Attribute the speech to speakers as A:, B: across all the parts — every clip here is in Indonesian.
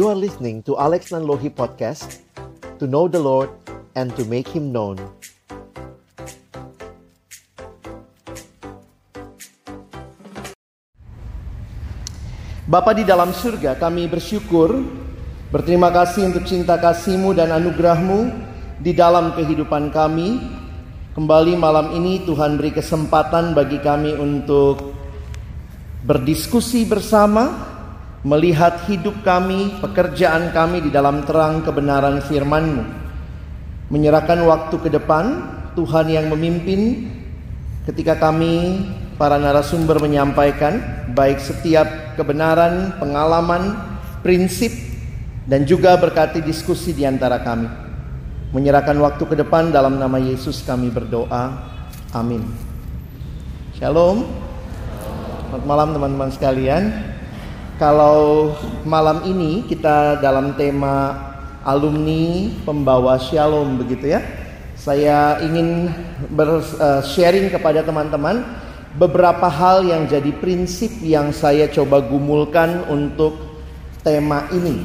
A: You are listening to Alex Nanlohi Podcast To know the Lord and to make Him known.
B: Bapa di dalam surga kami bersyukur Berterima kasih untuk cinta kasih-Mu dan anugerah-Mu Di dalam kehidupan kami. Kembali malam ini Tuhan beri kesempatan bagi kami untuk Berdiskusi bersama Melihat hidup kami, pekerjaan kami di dalam terang kebenaran firman-Mu. Menyerahkan waktu ke depan Tuhan yang memimpin Ketika kami para narasumber menyampaikan Baik setiap kebenaran, pengalaman, prinsip Dan juga berkati diskusi di antara kami. Menyerahkan waktu ke depan dalam nama Yesus kami berdoa. Amin. Shalom. Selamat malam teman-teman sekalian Kalau malam ini kita dalam tema alumni pembawa shalom begitu ya. Saya ingin bersharing kepada teman-teman beberapa hal yang jadi prinsip yang saya coba gumulkan untuk tema ini.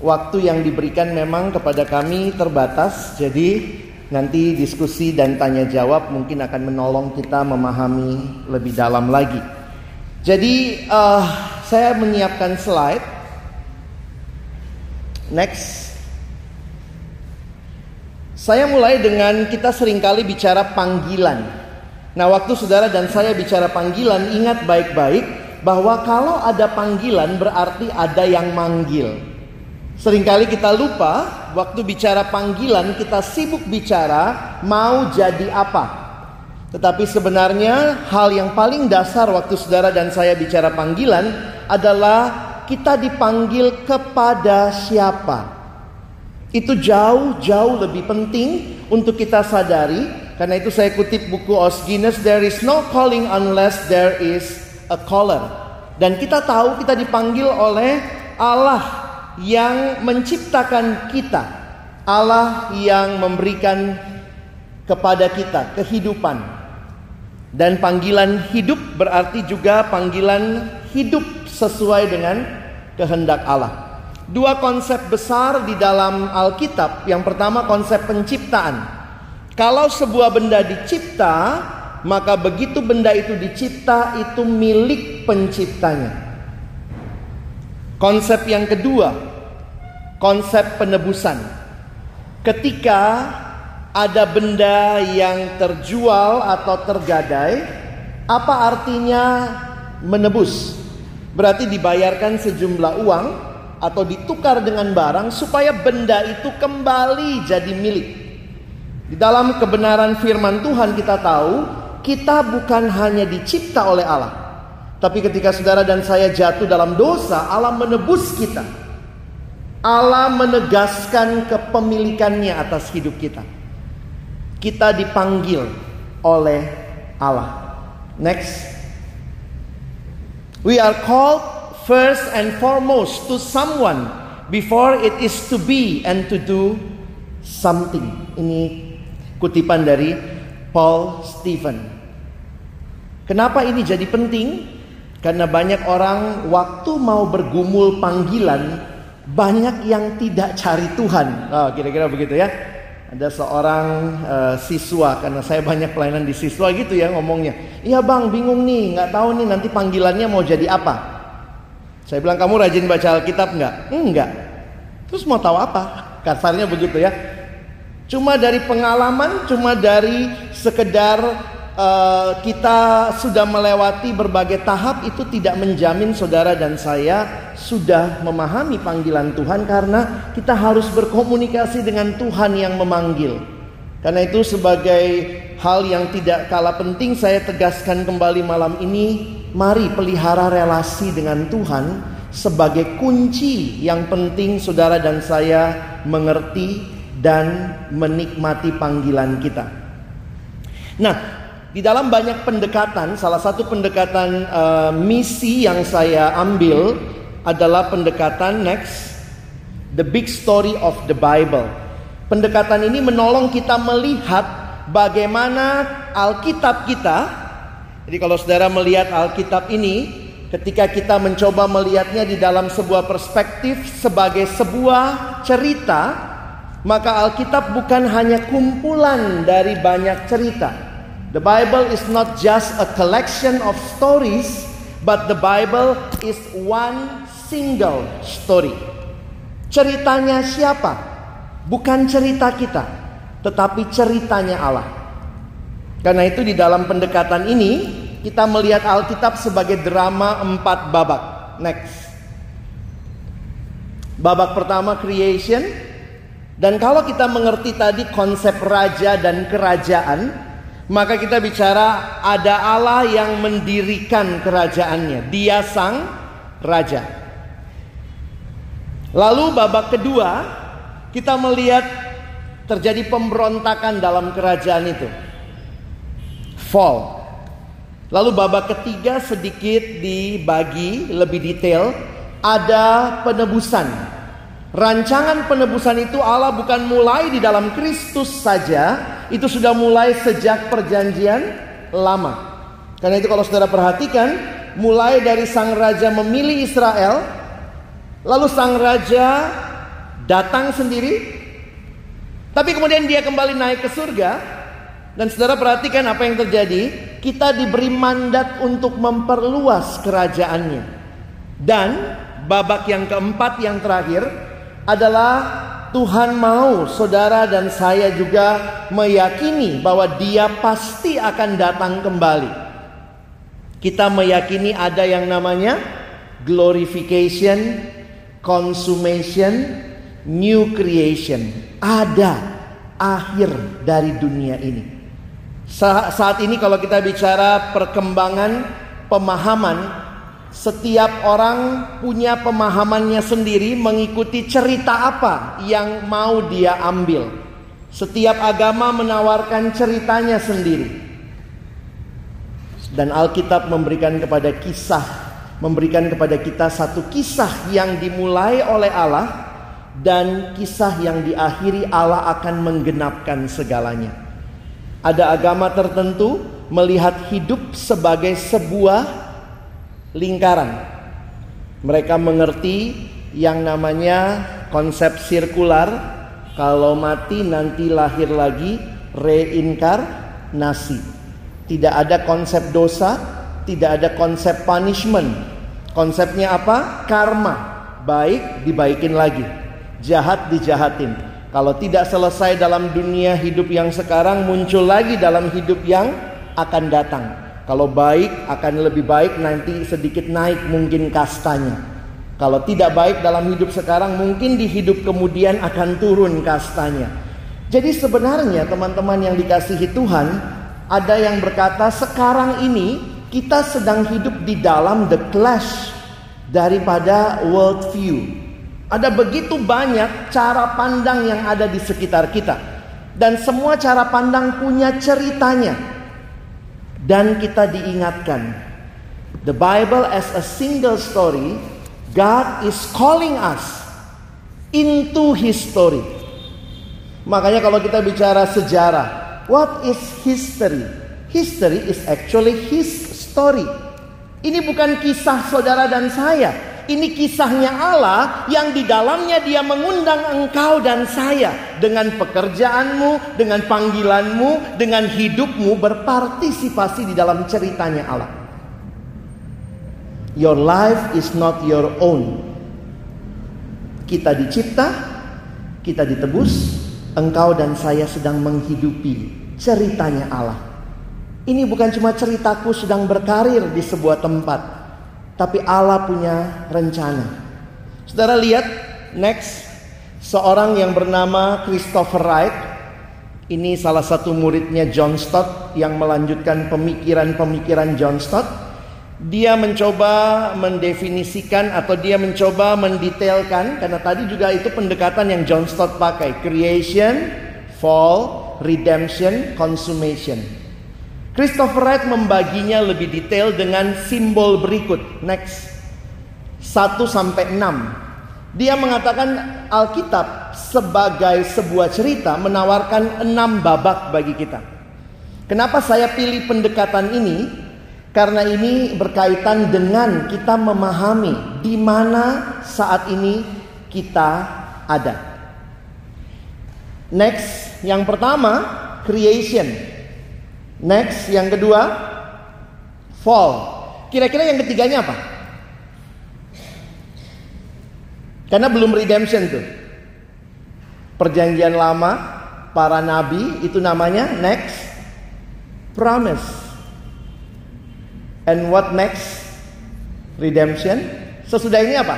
B: Waktu yang diberikan memang kepada kami terbatas, jadi nanti diskusi dan tanya jawab mungkin akan menolong kita memahami lebih dalam lagi. Jadi uh, saya menyiapkan slide. Next. Saya mulai dengan kita sering kali bicara panggilan. Nah, waktu saudara dan saya bicara panggilan, ingat baik-baik bahwa kalau ada panggilan berarti ada yang manggil. Seringkali kita lupa waktu bicara panggilan kita sibuk bicara mau jadi apa. Tetapi sebenarnya hal yang paling dasar waktu saudara dan saya bicara panggilan adalah kita dipanggil kepada siapa. Itu jauh-jauh lebih penting untuk kita sadari. Karena itu saya kutip buku Os Guinness, There is no calling unless there is a caller. Dan kita tahu kita dipanggil oleh Allah yang menciptakan kita. Allah yang memberikan kepada kita kehidupan. Dan panggilan hidup berarti juga panggilan hidup sesuai dengan kehendak Allah. Dua konsep besar di dalam Alkitab. Yang pertama konsep penciptaan. Kalau sebuah benda dicipta, maka begitu benda itu dicipta itu milik penciptanya. Konsep yang kedua, konsep penebusan. Ketika ada benda yang terjual atau tergadai, apa artinya menebus? Berarti dibayarkan sejumlah uang atau ditukar dengan barang supaya benda itu kembali jadi milik. Di dalam kebenaran firman Tuhan kita tahu kita bukan hanya dicipta oleh Allah. Tapi ketika saudara dan saya jatuh dalam dosa, Allah menebus kita. Allah menegaskan kepemilikannya atas hidup kita. Kita dipanggil oleh Allah. Next. We are called first and foremost to someone before it is to be and to do something. Ini kutipan dari Paul Stephen. Kenapa ini jadi penting? Karena banyak orang waktu mau bergumul panggilan banyak yang tidak cari Tuhan. Oh, kira-kira begitu ya. Ada seorang uh, siswa karena saya banyak pelayanan di siswa gitu ya ngomongnya. Iya bang bingung nih nggak tahu nih nanti panggilannya mau jadi apa. Saya bilang kamu rajin baca Alkitab enggak? Enggak. Terus mau tahu apa? Kasarnya begitu ya. Cuma dari pengalaman, cuma dari sekedar uh, kita sudah melewati berbagai tahap itu tidak menjamin saudara dan saya sudah memahami panggilan Tuhan karena kita harus berkomunikasi dengan Tuhan yang memanggil. Karena itu sebagai hal yang tidak kalah penting saya tegaskan kembali malam ini Mari pelihara relasi dengan Tuhan sebagai kunci yang penting saudara dan saya mengerti dan menikmati panggilan kita. Nah, di dalam banyak pendekatan, salah satu pendekatan uh, misi yang saya ambil adalah pendekatan next, the big story of the Bible. Pendekatan ini menolong kita melihat bagaimana Alkitab kita jadi kalau saudara melihat Alkitab ini, ketika kita mencoba melihatnya di dalam sebuah perspektif sebagai sebuah cerita, maka Alkitab bukan hanya kumpulan dari banyak cerita. The Bible is not just a collection of stories, but the Bible is one single story. Ceritanya siapa? Bukan cerita kita, tetapi ceritanya Allah. Karena itu di dalam pendekatan ini kita melihat Alkitab sebagai drama empat babak. Next. Babak pertama creation. Dan kalau kita mengerti tadi konsep raja dan kerajaan, maka kita bicara ada Allah yang mendirikan kerajaannya. Dia sang raja. Lalu babak kedua, kita melihat terjadi pemberontakan dalam kerajaan itu. Fall. Lalu babak ketiga sedikit dibagi lebih detail, ada penebusan. Rancangan penebusan itu Allah bukan mulai di dalam Kristus saja, itu sudah mulai sejak perjanjian lama. Karena itu kalau saudara perhatikan, mulai dari sang raja memilih Israel, lalu sang raja datang sendiri, tapi kemudian dia kembali naik ke surga, dan saudara perhatikan apa yang terjadi, kita diberi mandat untuk memperluas kerajaannya. Dan babak yang keempat yang terakhir, adalah Tuhan mau saudara dan saya juga meyakini bahwa Dia pasti akan datang kembali. Kita meyakini ada yang namanya glorification, consummation, new creation. Ada akhir dari dunia ini. Saat ini kalau kita bicara perkembangan pemahaman setiap orang punya pemahamannya sendiri mengikuti cerita apa yang mau dia ambil. Setiap agama menawarkan ceritanya sendiri. Dan Alkitab memberikan kepada kisah, memberikan kepada kita satu kisah yang dimulai oleh Allah dan kisah yang diakhiri Allah akan menggenapkan segalanya. Ada agama tertentu melihat hidup sebagai sebuah lingkaran. Mereka mengerti yang namanya konsep sirkular. Kalau mati nanti lahir lagi reinkarnasi. Tidak ada konsep dosa, tidak ada konsep punishment. Konsepnya apa? Karma. Baik dibaikin lagi. Jahat dijahatin. Kalau tidak selesai dalam dunia hidup yang sekarang muncul lagi dalam hidup yang akan datang. Kalau baik akan lebih baik nanti sedikit naik mungkin kastanya. Kalau tidak baik dalam hidup sekarang mungkin di hidup kemudian akan turun kastanya. Jadi sebenarnya teman-teman yang dikasihi Tuhan ada yang berkata sekarang ini kita sedang hidup di dalam the clash daripada world view. Ada begitu banyak cara pandang yang ada di sekitar kita. Dan semua cara pandang punya ceritanya. Dan kita diingatkan, the Bible as a single story, God is calling us into His story. Makanya kalau kita bicara sejarah, what is history? History is actually His story. Ini bukan kisah saudara dan saya, ini kisahnya Allah yang di dalamnya dia mengundang engkau dan saya dengan pekerjaanmu, dengan panggilanmu, dengan hidupmu berpartisipasi di dalam ceritanya Allah. Your life is not your own. Kita dicipta, kita ditebus, engkau dan saya sedang menghidupi ceritanya Allah. Ini bukan cuma ceritaku sedang berkarir di sebuah tempat, tapi Allah punya rencana. Saudara lihat next seorang yang bernama Christopher Wright. Ini salah satu muridnya John Stott yang melanjutkan pemikiran-pemikiran John Stott. Dia mencoba mendefinisikan atau dia mencoba mendetailkan karena tadi juga itu pendekatan yang John Stott pakai, creation, fall, redemption, consummation. Christopher Wright membaginya lebih detail dengan simbol berikut. Next. 1 sampai 6. Dia mengatakan Alkitab sebagai sebuah cerita menawarkan enam babak bagi kita. Kenapa saya pilih pendekatan ini? Karena ini berkaitan dengan kita memahami di mana saat ini kita ada. Next, yang pertama creation. Next, yang kedua fall. Kira-kira yang ketiganya apa? Karena belum redemption tuh. Perjanjian lama, para nabi itu namanya next promise. And what next? Redemption. Sesudah ini apa?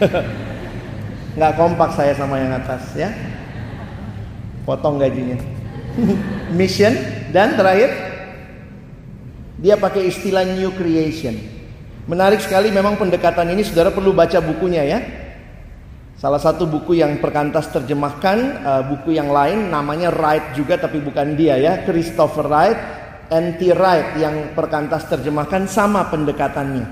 B: Nggak kompak saya sama yang atas ya. Potong gajinya. Mission dan terakhir dia pakai istilah new creation. Menarik sekali memang pendekatan ini saudara perlu baca bukunya ya. Salah satu buku yang perkantas terjemahkan, uh, buku yang lain namanya Wright juga tapi bukan dia ya, Christopher Wright, N.T. Wright yang perkantas terjemahkan sama pendekatannya.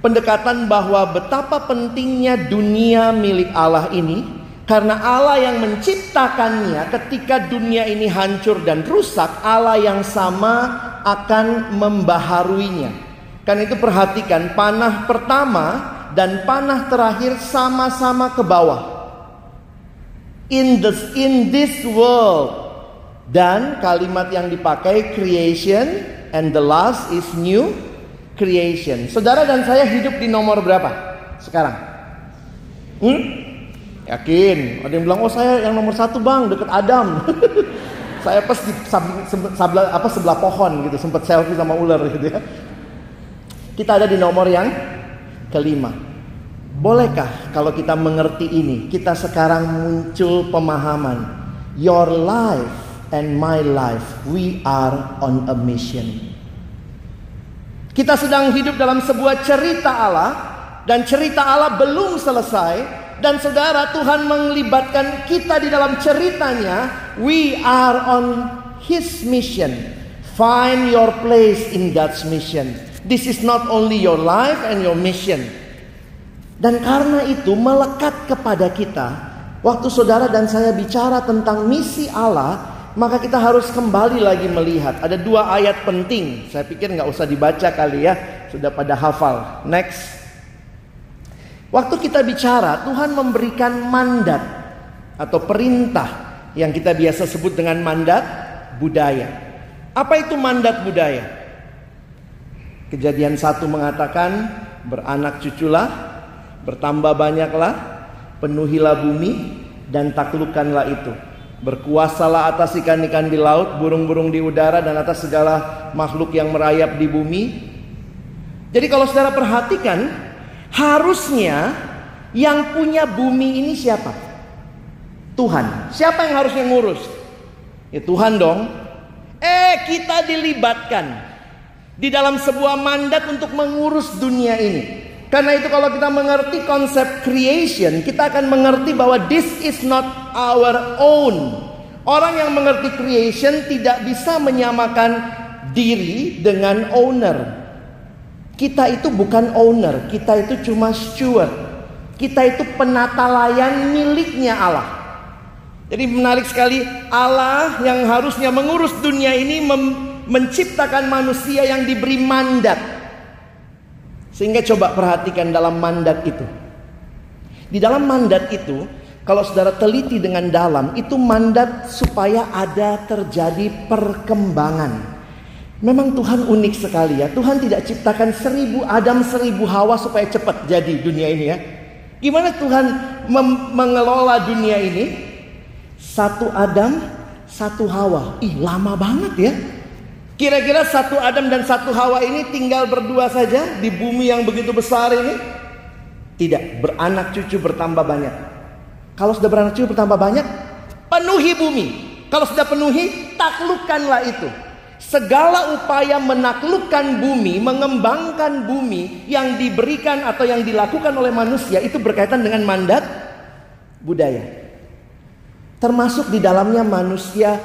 B: Pendekatan bahwa betapa pentingnya dunia milik Allah ini karena Allah yang menciptakannya ketika dunia ini hancur dan rusak, Allah yang sama akan membaharuinya. Kan itu perhatikan panah pertama dan panah terakhir sama-sama ke bawah. In this in this world dan kalimat yang dipakai creation and the last is new creation. Saudara dan saya hidup di nomor berapa sekarang? Hmm? Yakin? Ada yang bilang, oh saya yang nomor satu bang, deket Adam. saya pas di sebelah, apa sebelah pohon gitu, sempat selfie sama ular gitu ya. Kita ada di nomor yang kelima. Bolehkah kalau kita mengerti ini, kita sekarang muncul pemahaman, your life and my life, we are on a mission. Kita sedang hidup dalam sebuah cerita Allah dan cerita Allah belum selesai dan saudara Tuhan melibatkan kita di dalam ceritanya, we are on his mission. Find your place in God's mission. This is not only your life and your mission. Dan karena itu melekat kepada kita. Waktu saudara dan saya bicara tentang misi Allah, maka kita harus kembali lagi melihat. Ada dua ayat penting. Saya pikir nggak usah dibaca kali ya, sudah pada hafal. Next. Waktu kita bicara, Tuhan memberikan mandat atau perintah yang kita biasa sebut dengan mandat budaya. Apa itu mandat budaya? Kejadian satu mengatakan beranak cuculah Bertambah banyaklah, penuhilah bumi dan taklukkanlah itu. Berkuasalah atas ikan-ikan di laut, burung-burung di udara dan atas segala makhluk yang merayap di bumi. Jadi kalau saudara perhatikan, harusnya yang punya bumi ini siapa? Tuhan. Siapa yang harusnya ngurus? Ya Tuhan dong. Eh, kita dilibatkan di dalam sebuah mandat untuk mengurus dunia ini. Karena itu kalau kita mengerti konsep creation, kita akan mengerti bahwa this is not our own. Orang yang mengerti creation tidak bisa menyamakan diri dengan owner. Kita itu bukan owner, kita itu cuma steward. Kita itu penata layan miliknya Allah. Jadi menarik sekali Allah yang harusnya mengurus dunia ini menciptakan manusia yang diberi mandat sehingga coba perhatikan dalam mandat itu. Di dalam mandat itu, kalau saudara teliti dengan dalam, itu mandat supaya ada terjadi perkembangan. Memang Tuhan unik sekali ya. Tuhan tidak ciptakan seribu Adam seribu Hawa supaya cepat jadi dunia ini ya. Gimana Tuhan mengelola dunia ini? Satu Adam, satu Hawa. Ih lama banget ya. Kira-kira satu Adam dan satu Hawa ini tinggal berdua saja di bumi yang begitu besar ini? Tidak, beranak cucu bertambah banyak. Kalau sudah beranak cucu bertambah banyak, penuhi bumi. Kalau sudah penuhi, taklukkanlah itu. Segala upaya menaklukkan bumi, mengembangkan bumi yang diberikan atau yang dilakukan oleh manusia itu berkaitan dengan mandat budaya. Termasuk di dalamnya manusia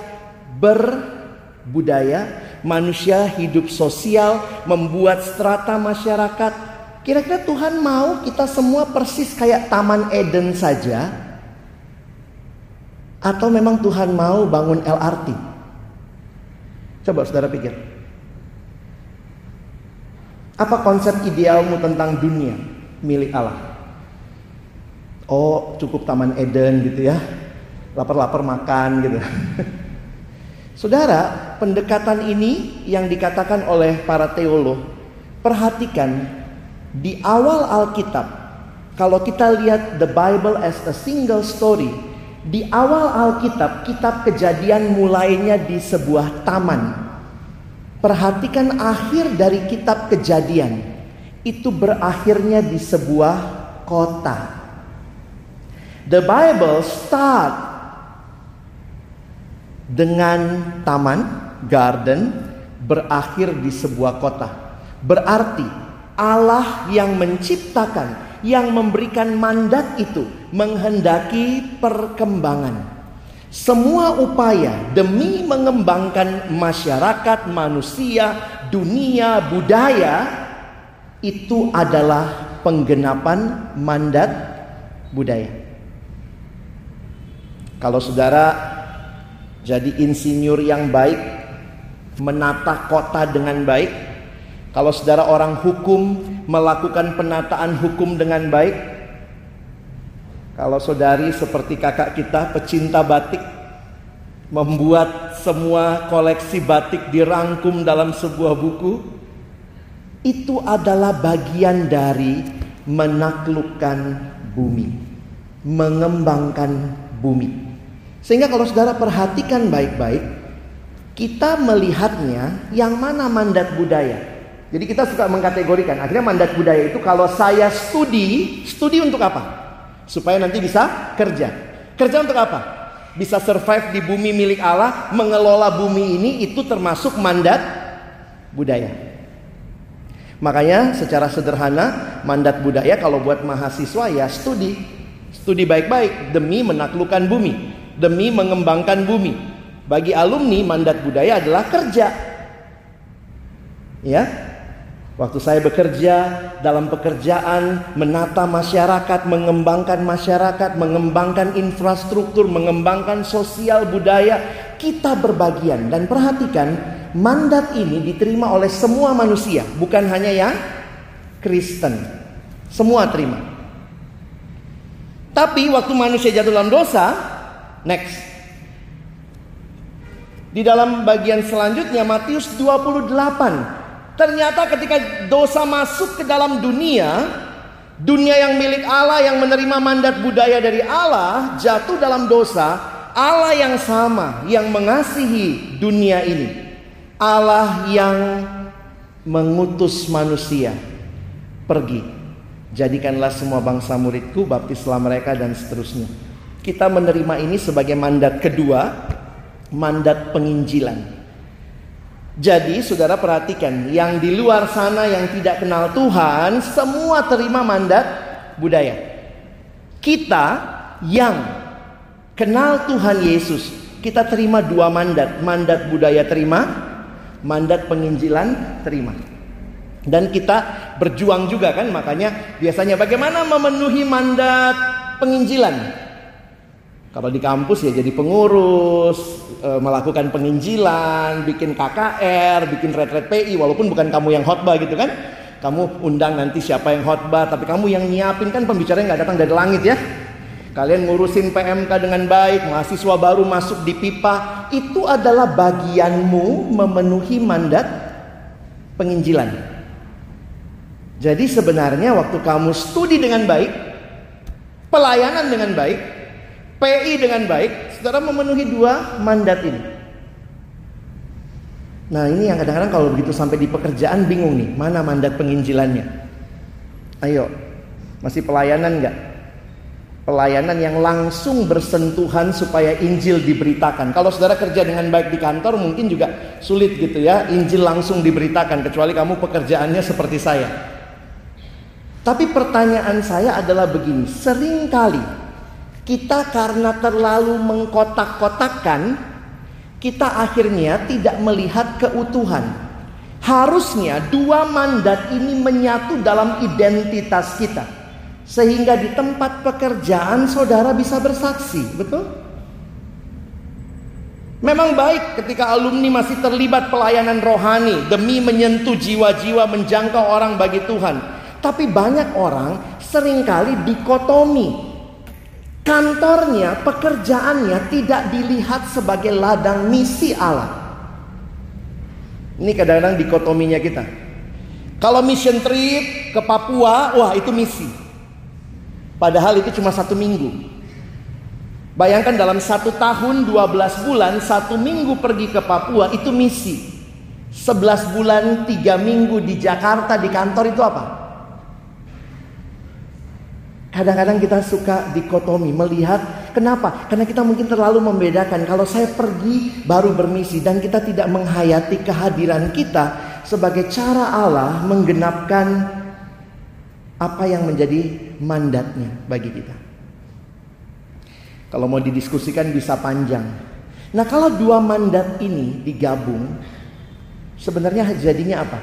B: berbudaya manusia hidup sosial, membuat strata masyarakat. Kira-kira Tuhan mau kita semua persis kayak Taman Eden saja? Atau memang Tuhan mau bangun LRT? Coba saudara pikir. Apa konsep idealmu tentang dunia milik Allah? Oh, cukup Taman Eden gitu ya. Lapar-lapar makan gitu. Saudara, pendekatan ini yang dikatakan oleh para teolog, perhatikan di awal Alkitab, kalau kita lihat the Bible as a single story, di awal Alkitab, kitab kejadian mulainya di sebuah taman. Perhatikan akhir dari kitab kejadian. Itu berakhirnya di sebuah kota. The Bible start dengan taman, garden, berakhir di sebuah kota. Berarti Allah yang menciptakan yang memberikan mandat itu menghendaki perkembangan. Semua upaya demi mengembangkan masyarakat, manusia, dunia, budaya itu adalah penggenapan mandat budaya. Kalau saudara jadi insinyur yang baik, menata kota dengan baik, kalau saudara orang hukum melakukan penataan hukum dengan baik, kalau saudari seperti kakak kita pecinta batik membuat semua koleksi batik dirangkum dalam sebuah buku, itu adalah bagian dari menaklukkan bumi, mengembangkan bumi. Sehingga kalau saudara perhatikan baik-baik, kita melihatnya yang mana mandat budaya. Jadi kita suka mengkategorikan. Akhirnya mandat budaya itu kalau saya studi, studi untuk apa? Supaya nanti bisa kerja. Kerja untuk apa? Bisa survive di bumi milik Allah, mengelola bumi ini itu termasuk mandat budaya. Makanya secara sederhana mandat budaya kalau buat mahasiswa ya studi. Studi baik-baik demi menaklukkan bumi, demi mengembangkan bumi. Bagi alumni mandat budaya adalah kerja. Ya, Waktu saya bekerja dalam pekerjaan menata masyarakat, mengembangkan masyarakat, mengembangkan infrastruktur, mengembangkan sosial budaya, kita berbagian dan perhatikan mandat ini diterima oleh semua manusia, bukan hanya yang Kristen. Semua terima. Tapi waktu manusia jatuh dalam dosa, next. Di dalam bagian selanjutnya Matius 28 Ternyata ketika dosa masuk ke dalam dunia, dunia yang milik Allah yang menerima mandat budaya dari Allah jatuh dalam dosa, Allah yang sama yang mengasihi dunia ini. Allah yang mengutus manusia pergi. Jadikanlah semua bangsa muridku, baptislah mereka dan seterusnya. Kita menerima ini sebagai mandat kedua, mandat penginjilan. Jadi saudara perhatikan, yang di luar sana yang tidak kenal Tuhan, semua terima mandat budaya. Kita yang kenal Tuhan Yesus, kita terima dua mandat. Mandat budaya terima, mandat penginjilan terima. Dan kita berjuang juga kan, makanya biasanya bagaimana memenuhi mandat penginjilan. Kalau di kampus ya jadi pengurus, e, melakukan penginjilan, bikin KKR, bikin retret PI walaupun bukan kamu yang khotbah gitu kan. Kamu undang nanti siapa yang khotbah, tapi kamu yang nyiapin kan pembicaranya nggak datang dari langit ya. Kalian ngurusin PMK dengan baik, mahasiswa baru masuk di pipa, itu adalah bagianmu memenuhi mandat penginjilan. Jadi sebenarnya waktu kamu studi dengan baik, pelayanan dengan baik, PI dengan baik, saudara memenuhi dua mandat ini. Nah ini yang kadang-kadang kalau begitu sampai di pekerjaan bingung nih, mana mandat penginjilannya? Ayo, masih pelayanan nggak? Pelayanan yang langsung bersentuhan supaya Injil diberitakan. Kalau saudara kerja dengan baik di kantor mungkin juga sulit gitu ya, Injil langsung diberitakan. Kecuali kamu pekerjaannya seperti saya. Tapi pertanyaan saya adalah begini, sering kali kita karena terlalu mengkotak-kotakkan, kita akhirnya tidak melihat keutuhan. Harusnya dua mandat ini menyatu dalam identitas kita. Sehingga di tempat pekerjaan saudara bisa bersaksi, betul? Memang baik ketika alumni masih terlibat pelayanan rohani demi menyentuh jiwa-jiwa menjangkau orang bagi Tuhan. Tapi banyak orang sering kali dikotomi. Kantornya, pekerjaannya tidak dilihat sebagai ladang misi Allah. Ini kadang-kadang dikotominya kita. Kalau mission trip ke Papua, wah itu misi. Padahal itu cuma satu minggu. Bayangkan dalam satu tahun 12 bulan Satu minggu pergi ke Papua Itu misi 11 bulan 3 minggu di Jakarta di kantor itu apa? Kadang-kadang kita suka dikotomi Melihat kenapa? Karena kita mungkin terlalu membedakan Kalau saya pergi baru bermisi Dan kita tidak menghayati kehadiran kita Sebagai cara Allah menggenapkan Apa yang menjadi mandatnya bagi kita kalau mau didiskusikan bisa panjang. Nah kalau dua mandat ini digabung, sebenarnya jadinya apa?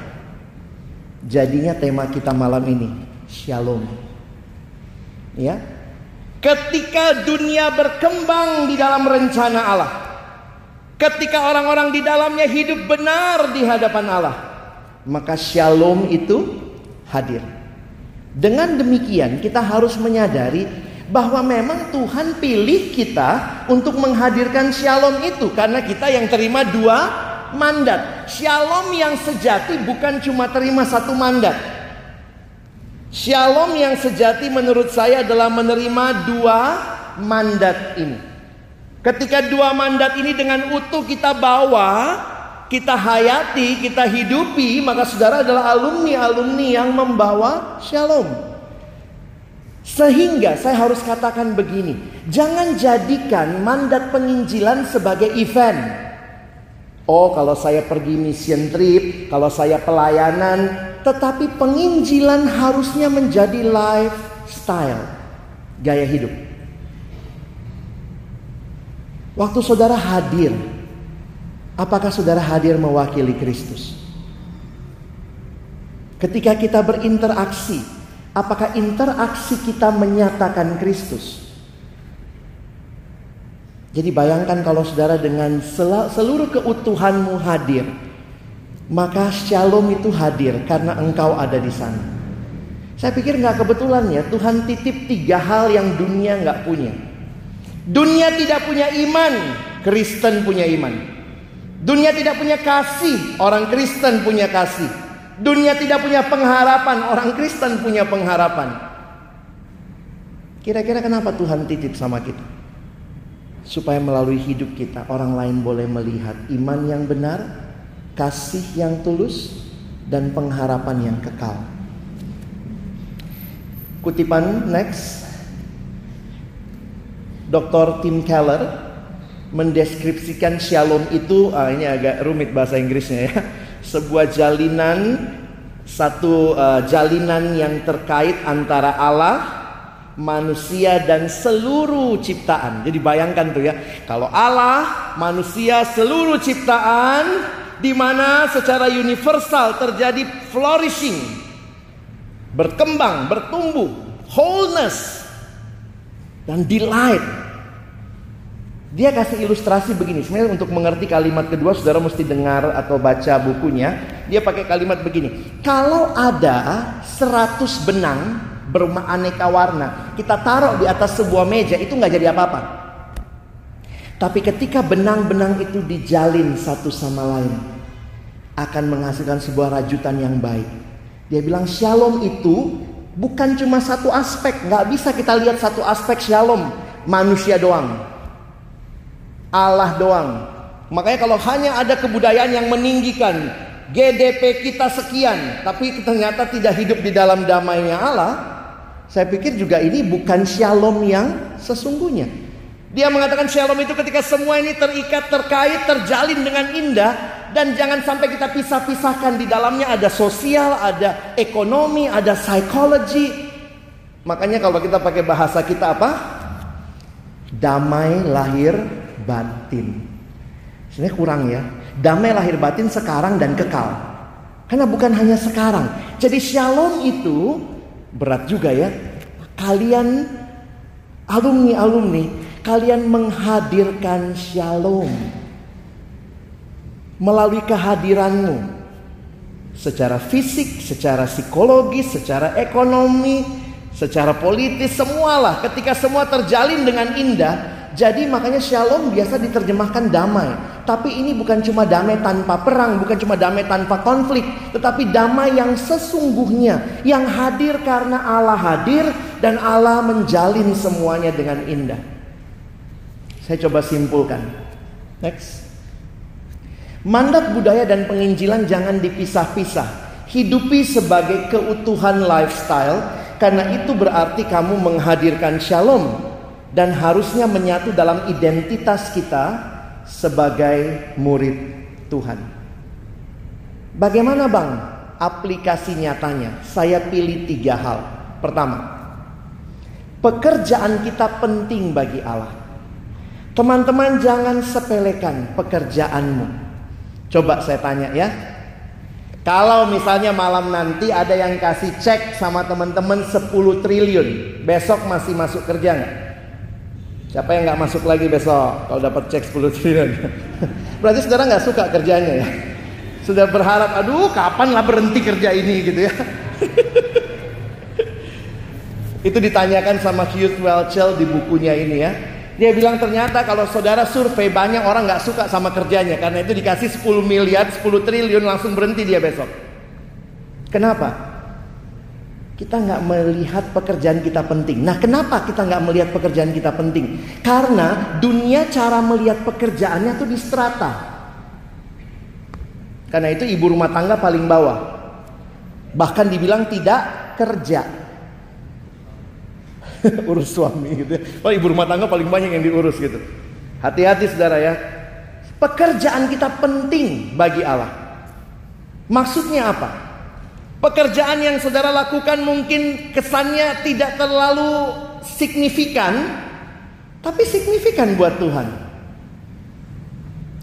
B: Jadinya tema kita malam ini, Shalom. Ya, ketika dunia berkembang di dalam rencana Allah, ketika orang-orang di dalamnya hidup benar di hadapan Allah, maka Shalom itu hadir. Dengan demikian, kita harus menyadari bahwa memang Tuhan pilih kita untuk menghadirkan shalom itu karena kita yang terima dua mandat. Shalom yang sejati bukan cuma terima satu mandat. Shalom yang sejati menurut saya adalah menerima dua mandat ini. Ketika dua mandat ini dengan utuh kita bawa, kita hayati, kita hidupi, maka saudara adalah alumni-alumni yang membawa shalom. Sehingga saya harus katakan begini, jangan jadikan mandat penginjilan sebagai event. Oh, kalau saya pergi mission trip, kalau saya pelayanan, tetapi penginjilan harusnya menjadi lifestyle, gaya hidup. Waktu saudara hadir, apakah saudara hadir mewakili Kristus? Ketika kita berinteraksi, Apakah interaksi kita menyatakan Kristus? Jadi bayangkan kalau saudara dengan seluruh keutuhanmu hadir, maka shalom itu hadir karena engkau ada di sana. Saya pikir nggak kebetulan ya Tuhan titip tiga hal yang dunia nggak punya. Dunia tidak punya iman, Kristen punya iman. Dunia tidak punya kasih, orang Kristen punya kasih. Dunia tidak punya pengharapan, orang Kristen punya pengharapan. Kira-kira kenapa Tuhan titip sama kita? Supaya melalui hidup kita orang lain boleh melihat iman yang benar, kasih yang tulus, dan pengharapan yang kekal. Kutipan next. Dr. Tim Keller mendeskripsikan shalom itu, ah ini agak rumit bahasa Inggrisnya ya sebuah jalinan satu uh, jalinan yang terkait antara Allah, manusia dan seluruh ciptaan. Jadi bayangkan tuh ya, kalau Allah, manusia, seluruh ciptaan di mana secara universal terjadi flourishing, berkembang, bertumbuh, wholeness dan delight dia kasih ilustrasi begini. Sebenarnya untuk mengerti kalimat kedua saudara mesti dengar atau baca bukunya. Dia pakai kalimat begini. Kalau ada 100 benang beraneka warna, kita taruh di atas sebuah meja itu nggak jadi apa-apa. Tapi ketika benang-benang itu dijalin satu sama lain, akan menghasilkan sebuah rajutan yang baik. Dia bilang shalom itu bukan cuma satu aspek, nggak bisa kita lihat satu aspek shalom manusia doang. Allah doang. Makanya kalau hanya ada kebudayaan yang meninggikan GDP kita sekian, tapi ternyata tidak hidup di dalam damainya Allah, saya pikir juga ini bukan shalom yang sesungguhnya. Dia mengatakan shalom itu ketika semua ini terikat, terkait, terjalin dengan indah dan jangan sampai kita pisah-pisahkan di dalamnya ada sosial, ada ekonomi, ada psikologi. Makanya kalau kita pakai bahasa kita apa? Damai lahir batin. Sebenarnya kurang ya. Damai lahir batin sekarang dan kekal. Karena bukan hanya sekarang. Jadi shalom itu berat juga ya. Kalian alumni-alumni, kalian menghadirkan shalom melalui kehadiranmu secara fisik, secara psikologis, secara ekonomi, secara politis, semualah. Ketika semua terjalin dengan indah, jadi makanya shalom biasa diterjemahkan damai. Tapi ini bukan cuma damai tanpa perang, bukan cuma damai tanpa konflik, tetapi damai yang sesungguhnya, yang hadir karena Allah hadir dan Allah menjalin semuanya dengan indah. Saya coba simpulkan. Next. Mandat budaya dan penginjilan jangan dipisah-pisah. Hidupi sebagai keutuhan lifestyle karena itu berarti kamu menghadirkan shalom dan harusnya menyatu dalam identitas kita sebagai murid Tuhan. Bagaimana Bang aplikasi nyatanya? Saya pilih tiga hal. Pertama, pekerjaan kita penting bagi Allah. Teman-teman jangan sepelekan pekerjaanmu. Coba saya tanya ya. Kalau misalnya malam nanti ada yang kasih cek sama teman-teman 10 triliun, besok masih masuk kerja nggak? Siapa yang nggak masuk lagi besok kalau dapat cek 10 triliun? Berarti saudara nggak suka kerjanya ya? Sudah berharap, aduh kapan lah berhenti kerja ini gitu ya? Itu ditanyakan sama Hugh Welchel di bukunya ini ya. Dia bilang ternyata kalau saudara survei banyak orang nggak suka sama kerjanya karena itu dikasih 10 miliar, 10 triliun langsung berhenti dia besok. Kenapa? Kita nggak melihat pekerjaan kita penting. Nah, kenapa kita nggak melihat pekerjaan kita penting? Karena dunia cara melihat pekerjaannya tuh di strata. Karena itu ibu rumah tangga paling bawah. Bahkan dibilang tidak kerja. urus suami gitu ya. Oh ibu rumah tangga paling banyak yang diurus gitu. Hati-hati saudara ya. Pekerjaan kita penting bagi Allah. Maksudnya apa? Pekerjaan yang saudara lakukan mungkin kesannya tidak terlalu signifikan, tapi signifikan buat Tuhan.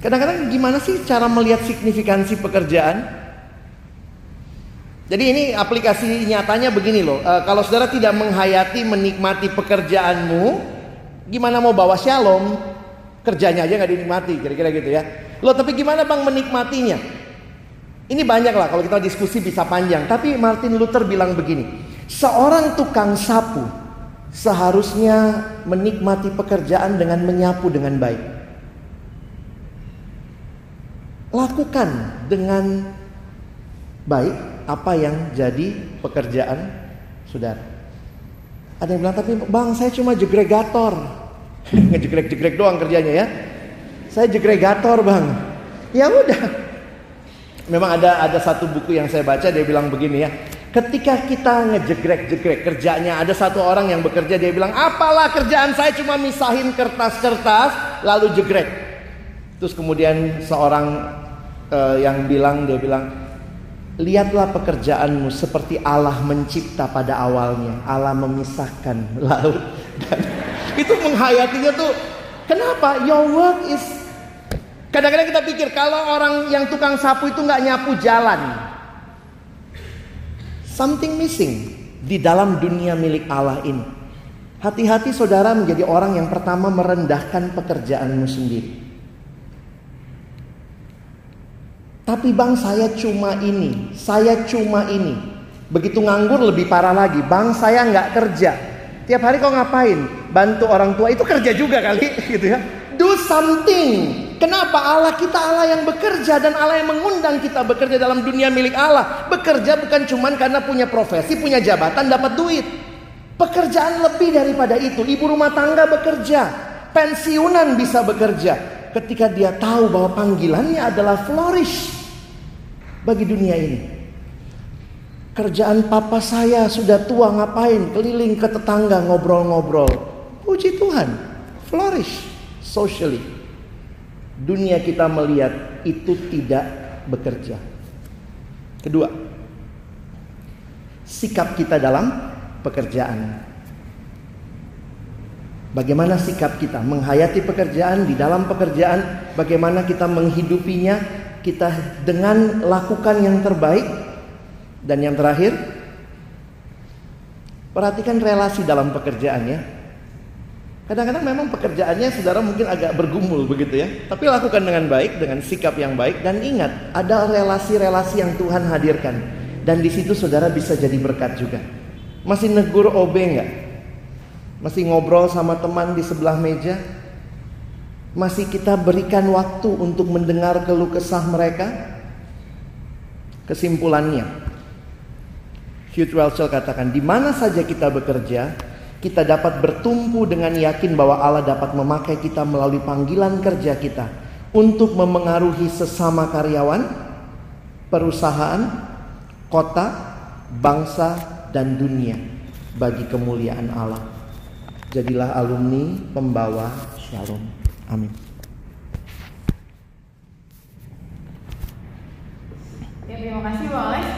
B: Kadang-kadang gimana sih cara melihat signifikansi pekerjaan? Jadi ini aplikasi nyatanya begini loh. E, kalau saudara tidak menghayati, menikmati pekerjaanmu, gimana mau bawa shalom? Kerjanya aja nggak dinikmati, kira-kira gitu ya. Loh tapi gimana bang menikmatinya? Ini banyak lah kalau kita diskusi bisa panjang. Tapi Martin Luther bilang begini, seorang tukang sapu seharusnya menikmati pekerjaan dengan menyapu dengan baik. Lakukan dengan baik apa yang jadi pekerjaan saudara. Ada yang bilang tapi bang saya cuma jegregator. Ngejegrek-jegrek doang kerjanya ya. Saya jegregator bang. Ya udah. Memang ada ada satu buku yang saya baca dia bilang begini ya. Ketika kita ngejegrek-jegrek kerjanya ada satu orang yang bekerja dia bilang apalah kerjaan saya cuma misahin kertas-kertas lalu jegrek. Terus kemudian seorang uh, yang bilang dia bilang Lihatlah pekerjaanmu seperti Allah mencipta pada awalnya. Allah memisahkan laut dan itu menghayatinya tuh. Kenapa? Your work is Kadang-kadang kita pikir kalau orang yang tukang sapu itu nggak nyapu jalan, something missing di dalam dunia milik Allah ini. Hati-hati saudara menjadi orang yang pertama merendahkan pekerjaanmu sendiri. Tapi bang saya cuma ini, saya cuma ini. Begitu nganggur lebih parah lagi, bang saya nggak kerja. Tiap hari kau ngapain? Bantu orang tua itu kerja juga kali, gitu ya. Do something. Kenapa Allah kita Allah yang bekerja dan Allah yang mengundang kita bekerja dalam dunia milik Allah. Bekerja bukan cuma karena punya profesi, punya jabatan, dapat duit. Pekerjaan lebih daripada itu. Ibu rumah tangga bekerja, pensiunan bisa bekerja, ketika dia tahu bahwa panggilannya adalah flourish bagi dunia ini. Kerjaan papa saya sudah tua ngapain? Keliling ke tetangga ngobrol-ngobrol. Puji Tuhan, flourish socially. Dunia kita melihat itu tidak bekerja. Kedua, sikap kita dalam pekerjaan. Bagaimana sikap kita menghayati pekerjaan di dalam pekerjaan, bagaimana kita menghidupinya, kita dengan lakukan yang terbaik dan yang terakhir perhatikan relasi dalam pekerjaan ya. Kadang-kadang memang pekerjaannya saudara mungkin agak bergumul begitu ya. Tapi lakukan dengan baik, dengan sikap yang baik dan ingat ada relasi-relasi yang Tuhan hadirkan. Dan di situ saudara bisa jadi berkat juga. Masih negur OB nggak? Masih ngobrol sama teman di sebelah meja? Masih kita berikan waktu untuk mendengar keluh kesah mereka? Kesimpulannya, Hugh Welchel katakan, di mana saja kita bekerja, kita dapat bertumpu dengan yakin bahwa Allah dapat memakai kita melalui panggilan kerja kita untuk memengaruhi sesama karyawan, perusahaan, kota, bangsa, dan dunia bagi kemuliaan Allah. Jadilah alumni pembawa shalom. Amin.
C: Ya, terima kasih Bang